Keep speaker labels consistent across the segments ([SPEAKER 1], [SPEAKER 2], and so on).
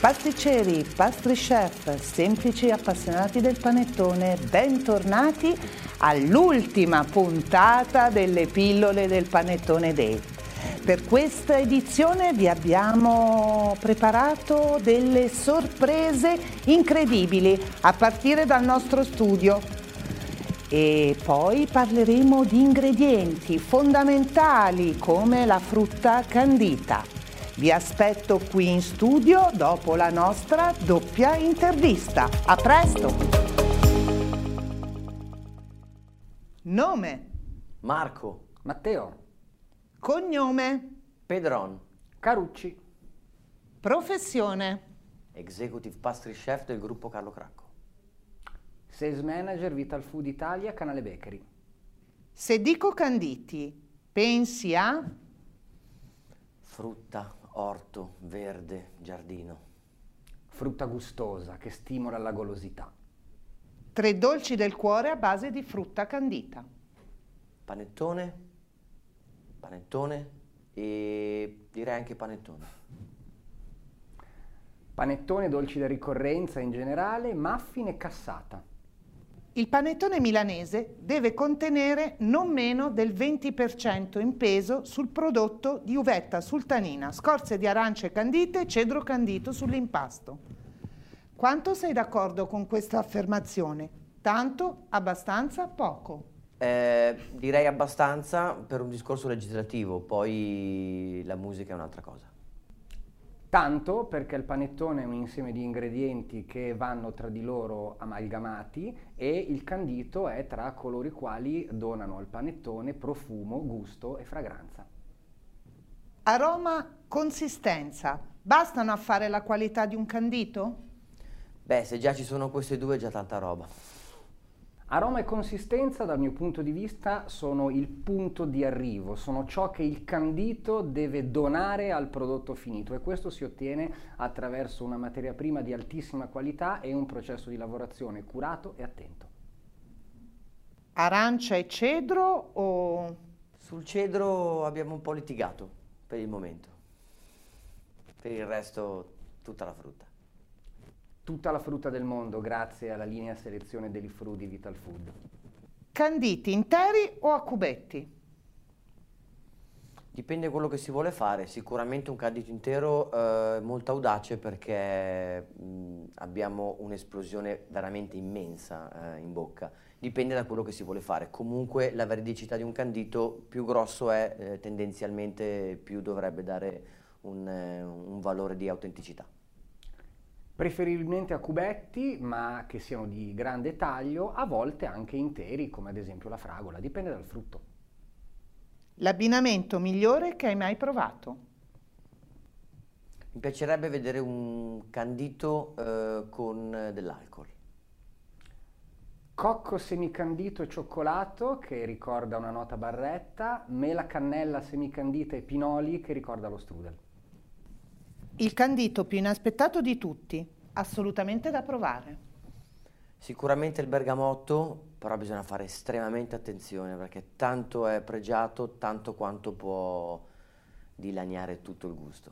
[SPEAKER 1] Pasticceri, pastry chef, semplici appassionati del panettone, bentornati all'ultima puntata delle pillole del Panettone Day. Per questa edizione vi abbiamo preparato delle sorprese incredibili a partire dal nostro studio. E poi parleremo di ingredienti fondamentali come la frutta candita. Vi aspetto qui in studio dopo la nostra doppia intervista. A presto! Nome?
[SPEAKER 2] Marco.
[SPEAKER 3] Matteo.
[SPEAKER 1] Cognome?
[SPEAKER 2] Pedron.
[SPEAKER 3] Carucci.
[SPEAKER 1] Professione?
[SPEAKER 2] Executive Pastry Chef del gruppo Carlo Cracco.
[SPEAKER 3] Sales Manager Vital Food Italia, Canale Bakery.
[SPEAKER 1] Se dico Canditi, pensi a?
[SPEAKER 2] Frutta, orto, verde, giardino.
[SPEAKER 3] Frutta gustosa che stimola la golosità.
[SPEAKER 1] Tre dolci del cuore a base di frutta candita.
[SPEAKER 2] Panettone, panettone e direi anche panettone.
[SPEAKER 3] Panettone, dolci da ricorrenza in generale, muffin e cassata.
[SPEAKER 1] Il panettone milanese deve contenere non meno del 20% in peso sul prodotto di uvetta sultanina, scorze di arance candite e cedro candito sull'impasto. Quanto sei d'accordo con questa affermazione? Tanto, abbastanza, poco?
[SPEAKER 2] Eh, direi abbastanza per un discorso legislativo, poi la musica è un'altra cosa.
[SPEAKER 3] Tanto perché il panettone è un insieme di ingredienti che vanno tra di loro amalgamati e il candito è tra coloro i quali donano al panettone profumo, gusto e fragranza.
[SPEAKER 1] Aroma, consistenza, bastano a fare la qualità di un candito?
[SPEAKER 2] Beh, se già ci sono queste due è già tanta roba.
[SPEAKER 3] Aroma e consistenza dal mio punto di vista sono il punto di arrivo, sono ciò che il candito deve donare al prodotto finito e questo si ottiene attraverso una materia prima di altissima qualità e un processo di lavorazione curato e attento.
[SPEAKER 1] Arancia e cedro o...
[SPEAKER 2] Sul cedro abbiamo un po' litigato per il momento. Per il resto tutta la frutta
[SPEAKER 3] tutta la frutta del mondo grazie alla linea selezione degli Fru di Vital Food.
[SPEAKER 1] Canditi interi o a cubetti?
[SPEAKER 2] Dipende da quello che si vuole fare, sicuramente un candito intero è eh, molto audace perché mh, abbiamo un'esplosione veramente immensa eh, in bocca, dipende da quello che si vuole fare, comunque la veridicità di un candito più grosso è eh, tendenzialmente più dovrebbe dare un, eh, un valore di autenticità
[SPEAKER 3] preferibilmente a cubetti ma che siano di grande taglio, a volte anche interi come ad esempio la fragola, dipende dal frutto.
[SPEAKER 1] L'abbinamento migliore che hai mai provato?
[SPEAKER 2] Mi piacerebbe vedere un candito eh, con dell'alcol.
[SPEAKER 3] Cocco semicandito e cioccolato che ricorda una nota barretta, mela cannella semicandita e pinoli che ricorda lo strudel.
[SPEAKER 1] Il candito più inaspettato di tutti, assolutamente da provare.
[SPEAKER 2] Sicuramente il bergamotto, però bisogna fare estremamente attenzione perché tanto è pregiato, tanto quanto può dilaniare tutto il gusto.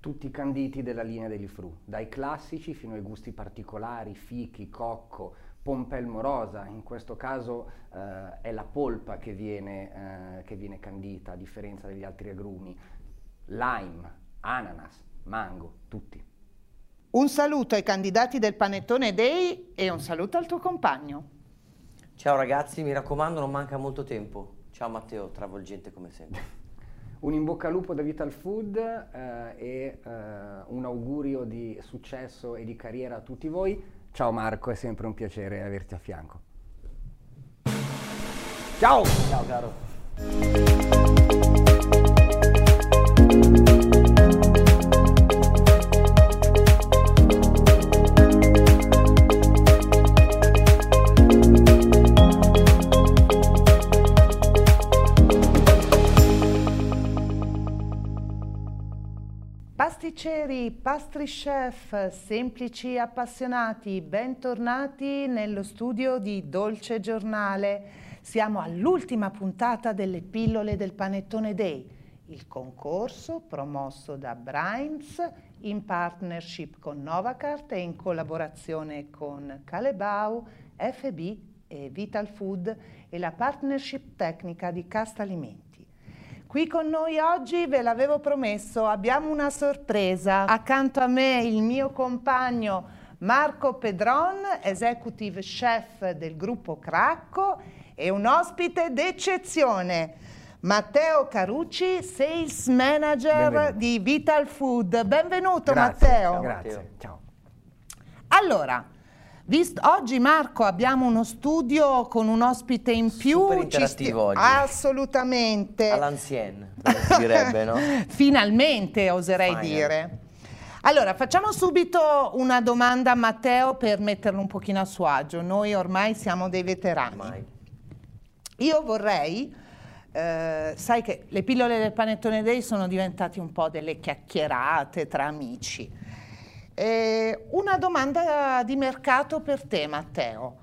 [SPEAKER 3] Tutti i canditi della linea degli fru, dai classici fino ai gusti particolari, fichi, cocco, pompelmo rosa, in questo caso eh, è la polpa che viene, eh, che viene candita a differenza degli altri agrumi, lime, ananas, mango, tutti.
[SPEAKER 1] Un saluto ai candidati del Panettone Day e un saluto al tuo compagno.
[SPEAKER 2] Ciao ragazzi, mi raccomando, non manca molto tempo. Ciao Matteo, travolgente come sempre.
[SPEAKER 3] Un in bocca al lupo da Vital Food eh, e eh, un augurio di successo e di carriera a tutti voi. Ciao Marco, è sempre un piacere averti a fianco. Ciao!
[SPEAKER 2] Ciao caro.
[SPEAKER 1] Pasticceri, pastry chef, semplici appassionati, bentornati nello studio di Dolce Giornale. Siamo all'ultima puntata delle pillole del Panettone Day, il concorso promosso da Brimes in partnership con Novacart e in collaborazione con Calebau, FB e Vital Food e la partnership tecnica di Casta Alimenti. Qui con noi oggi, ve l'avevo promesso, abbiamo una sorpresa. Accanto a me il mio compagno Marco Pedron, executive chef del gruppo Cracco e un ospite d'eccezione. Matteo Carucci, sales manager Benvenuto. di Vital Food. Benvenuto
[SPEAKER 3] Grazie,
[SPEAKER 1] Matteo.
[SPEAKER 3] Ciao, Grazie. Ciao.
[SPEAKER 1] Allora, Visto, oggi Marco abbiamo uno studio con un ospite in più.
[SPEAKER 2] Super interattivo oggi.
[SPEAKER 1] Assolutamente.
[SPEAKER 2] All'ancienne, direbbe, no?
[SPEAKER 1] Finalmente, oserei Fine. dire. Allora, facciamo subito una domanda a Matteo per metterlo un pochino a suo agio. Noi ormai siamo dei veterani. Ormai. Io vorrei, eh, sai che le pillole del panettone day sono diventate un po' delle chiacchierate tra amici. Eh, una domanda di mercato per te, Matteo.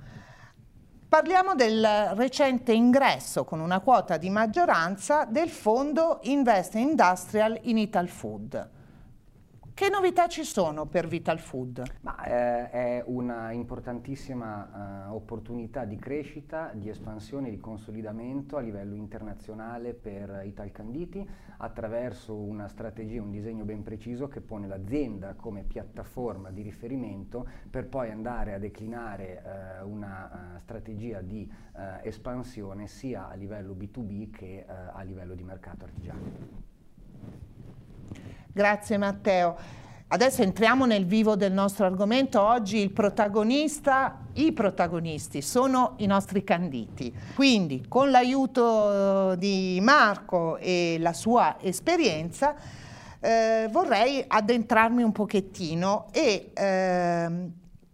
[SPEAKER 1] Parliamo del recente ingresso con una quota di maggioranza del fondo Invest Industrial in Ital Food. Che novità ci sono per Vital Food?
[SPEAKER 3] Ma, eh, è una importantissima eh, opportunità di crescita, di espansione, di consolidamento a livello internazionale per Italcanditi attraverso una strategia, un disegno ben preciso che pone l'azienda come piattaforma di riferimento per poi andare a declinare eh, una uh, strategia di uh, espansione sia a livello B2B che uh, a livello di mercato artigiano.
[SPEAKER 1] Grazie Matteo. Adesso entriamo nel vivo del nostro argomento. Oggi il protagonista, i protagonisti sono i nostri canditi. Quindi con l'aiuto eh, di Marco e la sua esperienza eh, vorrei addentrarmi un pochettino e eh,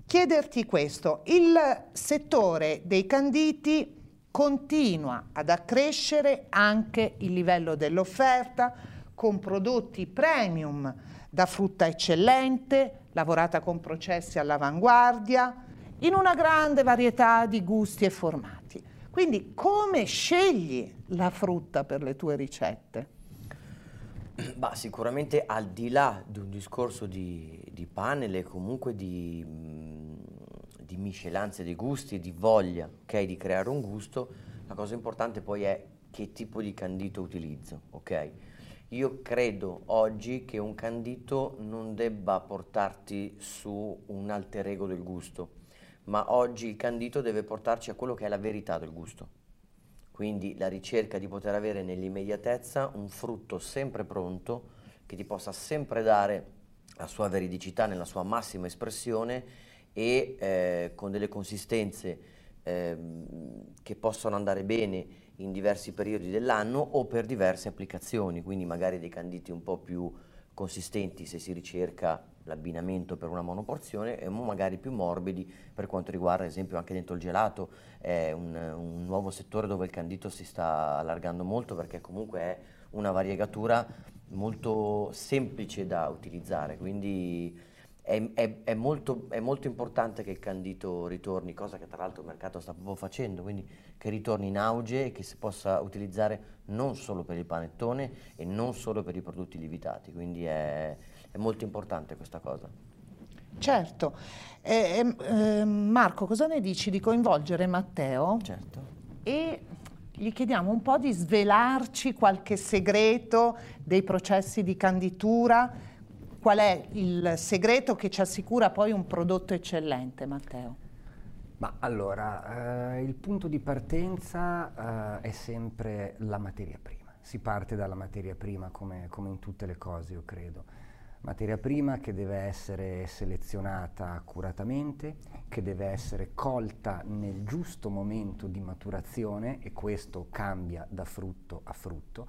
[SPEAKER 1] chiederti questo. Il settore dei canditi continua ad accrescere anche il livello dell'offerta, con prodotti premium da frutta eccellente, lavorata con processi all'avanguardia, in una grande varietà di gusti e formati. Quindi come scegli la frutta per le tue ricette?
[SPEAKER 2] Bah, sicuramente al di là di un discorso di, di panel e comunque di, di miscelanze di gusti e di voglia okay, di creare un gusto, la cosa importante poi è che tipo di candito utilizzo, ok? Io credo oggi che un candito non debba portarti su un alter ego del gusto, ma oggi il candito deve portarci a quello che è la verità del gusto. Quindi la ricerca di poter avere nell'immediatezza un frutto sempre pronto che ti possa sempre dare la sua veridicità nella sua massima espressione e eh, con delle consistenze eh, che possono andare bene in diversi periodi dell'anno o per diverse applicazioni, quindi magari dei canditi un po' più consistenti se si ricerca l'abbinamento per una monoporzione e magari più morbidi per quanto riguarda ad esempio anche dentro il gelato, è un, un nuovo settore dove il candito si sta allargando molto perché comunque è una variegatura molto semplice da utilizzare, quindi è, è, è, molto, è, molto, importante che il candito ritorni, cosa che tra l'altro il mercato sta proprio facendo, quindi che ritorni in auge e che si possa utilizzare non solo per il panettone e non solo per i prodotti lievitati, quindi è, molto importante questa cosa.
[SPEAKER 1] Certo. Eh, eh, Marco, cosa ne dici di coinvolgere Matteo?
[SPEAKER 2] Certo.
[SPEAKER 1] E gli chiediamo un po' di svelarci qualche segreto dei processi di canditura Qual è il segreto che ci assicura poi un prodotto eccellente, Matteo?
[SPEAKER 3] Ma allora, eh, il punto di partenza eh, è sempre la materia prima. Si parte dalla materia prima come, come in tutte le cose, io credo. Materia prima che deve essere selezionata accuratamente, che deve essere colta nel giusto momento di maturazione e questo cambia da frutto a frutto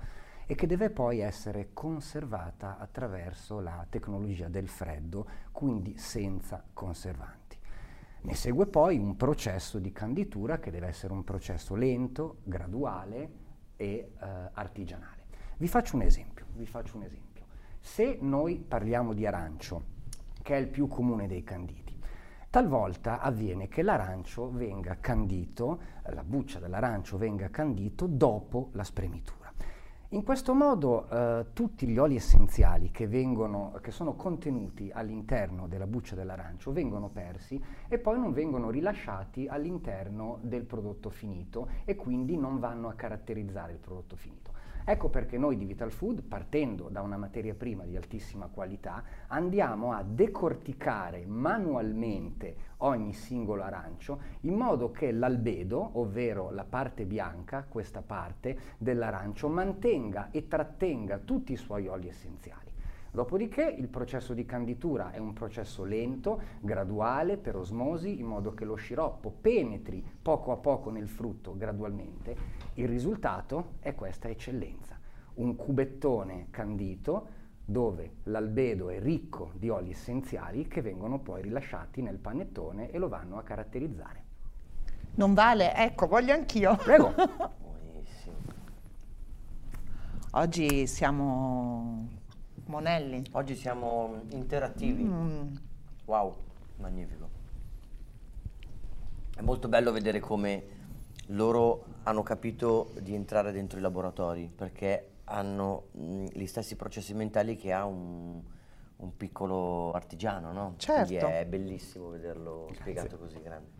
[SPEAKER 3] e che deve poi essere conservata attraverso la tecnologia del freddo, quindi senza conservanti. Ne segue poi un processo di canditura che deve essere un processo lento, graduale e eh, artigianale. Vi faccio un esempio, vi faccio un esempio. Se noi parliamo di arancio, che è il più comune dei canditi, talvolta avviene che l'arancio venga candito, la buccia dell'arancio venga candito dopo la spremitura In questo modo eh, tutti gli oli essenziali che, vengono, che sono contenuti all'interno della buccia dell'arancio vengono persi e poi non vengono rilasciati all'interno del prodotto finito e quindi non vanno a caratterizzare il prodotto finito. Ecco perché noi di Vital Food, partendo da una materia prima di altissima qualità, andiamo a decorticare manualmente ogni singolo arancio in modo che l'albedo, ovvero la parte bianca, questa parte dell'arancio, mantenga e trattenga tutti i suoi oli essenziali. Dopodiché il processo di canditura è un processo lento, graduale, per osmosi, in modo che lo sciroppo penetri poco a poco nel frutto gradualmente. Il risultato è questa eccellenza, un cubettone candito dove l'albedo è ricco di oli essenziali che vengono poi rilasciati nel panettone e lo vanno a caratterizzare.
[SPEAKER 1] Non vale? Ecco, voglio anch'io.
[SPEAKER 3] Prego.
[SPEAKER 2] Buonissimo.
[SPEAKER 1] Oggi siamo Monelli.
[SPEAKER 2] Oggi siamo interattivi.
[SPEAKER 1] Mm.
[SPEAKER 2] Wow, magnifico. È molto bello vedere come loro hanno capito di entrare dentro i laboratori perché hanno mh, gli stessi processi mentali che ha un, un piccolo artigiano, no? Quindi
[SPEAKER 1] Certo.
[SPEAKER 2] è bellissimo vederlo spiegato così grande.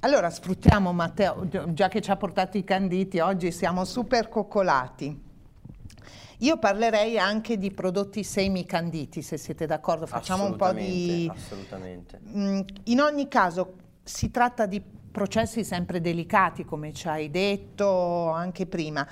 [SPEAKER 1] Allora sfruttiamo Matteo, gi- già che ci ha portato i canditi, oggi siamo super coccolati. Io parlerei anche di prodotti semicanditi, se siete d'accordo, facciamo un po' di...
[SPEAKER 2] Assolutamente.
[SPEAKER 1] Mm, In ogni caso si tratta di processi sempre delicati, come ci hai detto anche prima,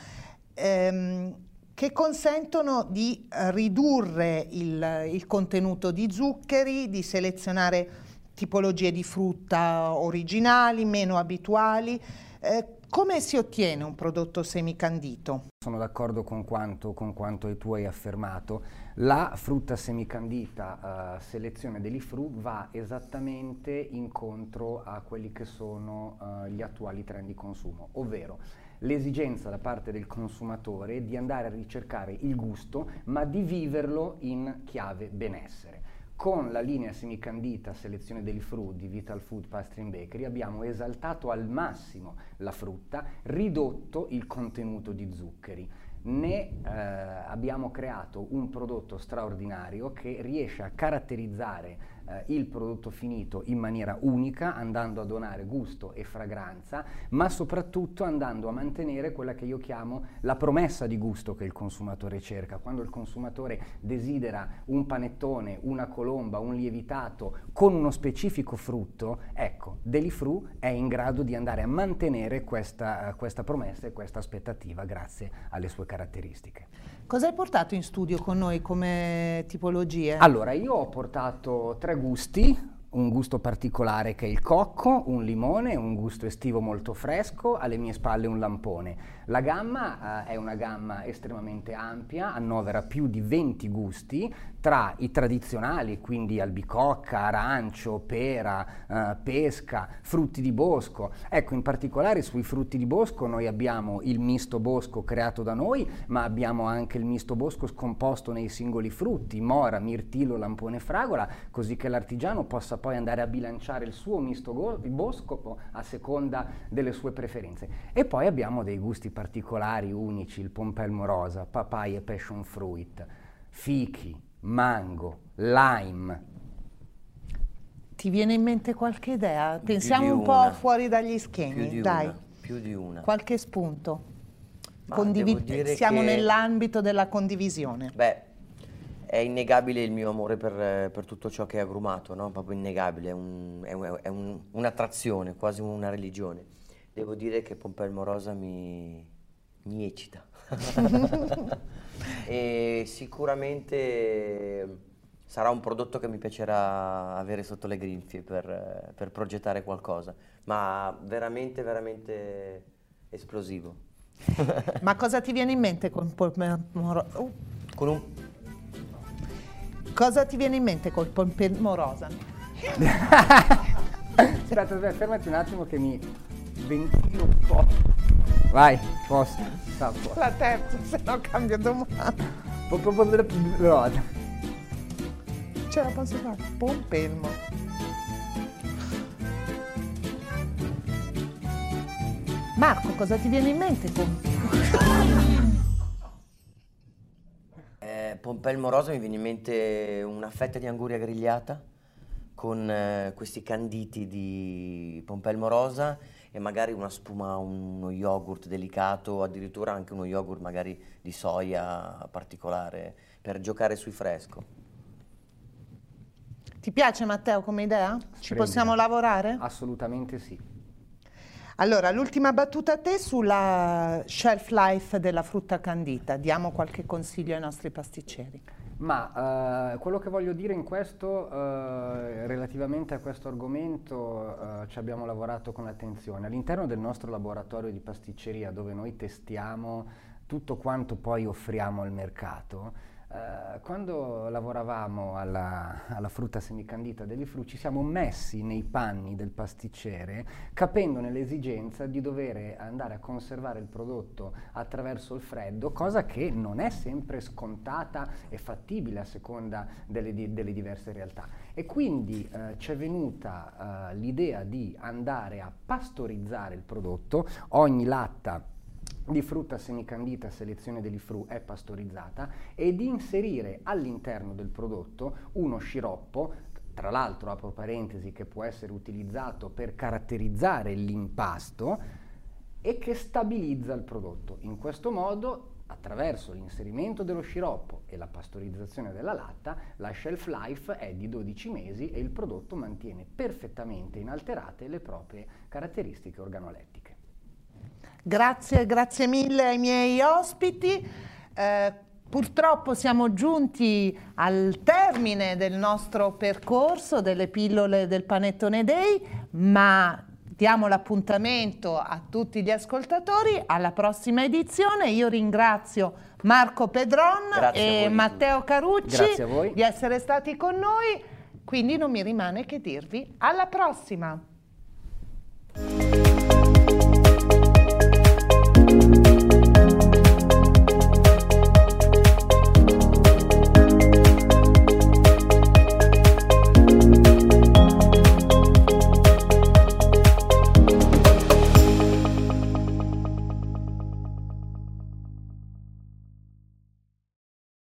[SPEAKER 1] ehm, che consentono di ridurre il, il contenuto di zuccheri, di selezionare tipologie di frutta originali, meno abituali. Eh, come si ottiene un prodotto semicandito?
[SPEAKER 3] Sono d'accordo con quanto, con quanto tu hai affermato. La frutta semicandita eh, selezione degli fru va esattamente incontro a quelli che sono eh, gli attuali trend di consumo, ovvero l'esigenza da parte del consumatore di andare a ricercare il gusto, ma di viverlo in chiave benessere. Con la linea semicandita selezione degli fru di Vital Food Pastry Bakery abbiamo esaltato al massimo la frutta, ridotto il contenuto di zuccheri. Ne eh, abbiamo creato un prodotto straordinario che riesce a caratterizzare eh, il prodotto finito in maniera unica, andando a donare gusto e fragranza, ma soprattutto andando a mantenere quella che io chiamo la promessa di gusto che il consumatore cerca. Quando il consumatore desidera un panettone, una colomba, un lievitato con uno specifico frutto, ecco, Delifru è in grado di andare a mantenere questa, questa promessa e questa aspettativa grazie alle sue caratteristiche.
[SPEAKER 1] Cosa hai portato in studio con noi come tipologie?
[SPEAKER 3] Allora, io ho portato tre gusti, un gusto particolare che è il cocco, un limone, un gusto estivo molto fresco, alle mie spalle un lampone. La gamma eh, è una gamma estremamente ampia, annovera più di 20 gusti, tra i tradizionali, quindi albicocca, arancio, pera, eh, pesca, frutti di bosco. Ecco, in particolare sui frutti di bosco noi abbiamo il misto bosco creato da noi, ma abbiamo anche il misto bosco scomposto nei singoli frutti, mora, mirtillo, lampone, fragola, così che l'artigiano possa poi andare a bilanciare il suo misto go- bosco a seconda delle sue preferenze. E poi abbiamo dei gusti particolari, unici, il pompelmo rosa, papaya e passion fruit, fichi, mango, lime.
[SPEAKER 1] Ti viene in mente qualche idea? Pensiamo un po' fuori dagli
[SPEAKER 2] Più
[SPEAKER 1] schemi,
[SPEAKER 2] di
[SPEAKER 1] dai.
[SPEAKER 2] una. Più di una.
[SPEAKER 1] Qualche spunto. Condivi- Siamo
[SPEAKER 2] che-
[SPEAKER 1] nell'ambito della condivisione.
[SPEAKER 2] Beh, è innegabile il mio amore per, per tutto ciò che è agrumato, no? Proprio innegabile, è, un- è un- è un- un'attrazione, quasi una religione. Devo dire che Pompelmo Rosa mi, mi eccita. e sicuramente sarà un prodotto che mi piacerà avere sotto le grinfie per, per progettare qualcosa, ma veramente, veramente esplosivo.
[SPEAKER 1] Ma cosa ti viene in mente col pompelmo rosa?
[SPEAKER 2] Con un
[SPEAKER 1] cosa ti viene in mente col pompelmo rosa?
[SPEAKER 3] Aspetta, aspetta, fermati un attimo che mi ventilo un po'. Vai, posto.
[SPEAKER 1] La terza, se no cambio domanda. Ce la posso fare? Pompelmo. Marco, cosa ti viene in mente con...
[SPEAKER 2] Pompelmo rosa mi viene in mente una fetta di anguria grigliata con eh, questi canditi di pompelmo rosa e magari una spuma, uno yogurt delicato, addirittura anche uno yogurt magari di soia particolare per giocare sui fresco.
[SPEAKER 1] Ti piace Matteo come idea? Ci
[SPEAKER 3] Splendida.
[SPEAKER 1] possiamo lavorare?
[SPEAKER 3] Assolutamente sì.
[SPEAKER 1] Allora, l'ultima battuta a te sulla shelf life della frutta candita. Diamo qualche consiglio ai nostri pasticceri.
[SPEAKER 3] Ma eh, quello che voglio dire in questo, eh, relativamente a questo argomento, eh, ci abbiamo lavorato con attenzione. All'interno del nostro laboratorio di pasticceria, dove noi testiamo tutto quanto poi offriamo al mercato, Uh, quando lavoravamo alla, alla, frutta semicandita dell'Ifru ci siamo messi nei panni del pasticcere capendone l'esigenza di dover andare a conservare il prodotto attraverso il freddo, cosa che non è sempre scontata e fattibile a seconda delle, di, delle diverse realtà. E quindi uh, ci è venuta uh, l'idea di andare a pastorizzare il prodotto, ogni latta di frutta semicandita selezione dell'IFRU è pastorizzata e di inserire all'interno del prodotto uno sciroppo tra l'altro apro parentesi che può essere utilizzato per caratterizzare l'impasto e che stabilizza il prodotto. In questo modo, attraverso l'inserimento dello sciroppo e la pastorizzazione della latta, la shelf life è di 12 mesi e il prodotto mantiene perfettamente inalterate le proprie caratteristiche organolettiche.
[SPEAKER 1] Grazie, grazie mille ai miei ospiti. Eh, purtroppo siamo giunti al termine del nostro percorso delle pillole del Panettone Day, ma diamo l'appuntamento a tutti gli ascoltatori alla prossima edizione. Io ringrazio Marco Pedron
[SPEAKER 2] Grazie
[SPEAKER 1] e Matteo Carucci di essere stati con noi, quindi non mi rimane che dirvi alla prossima.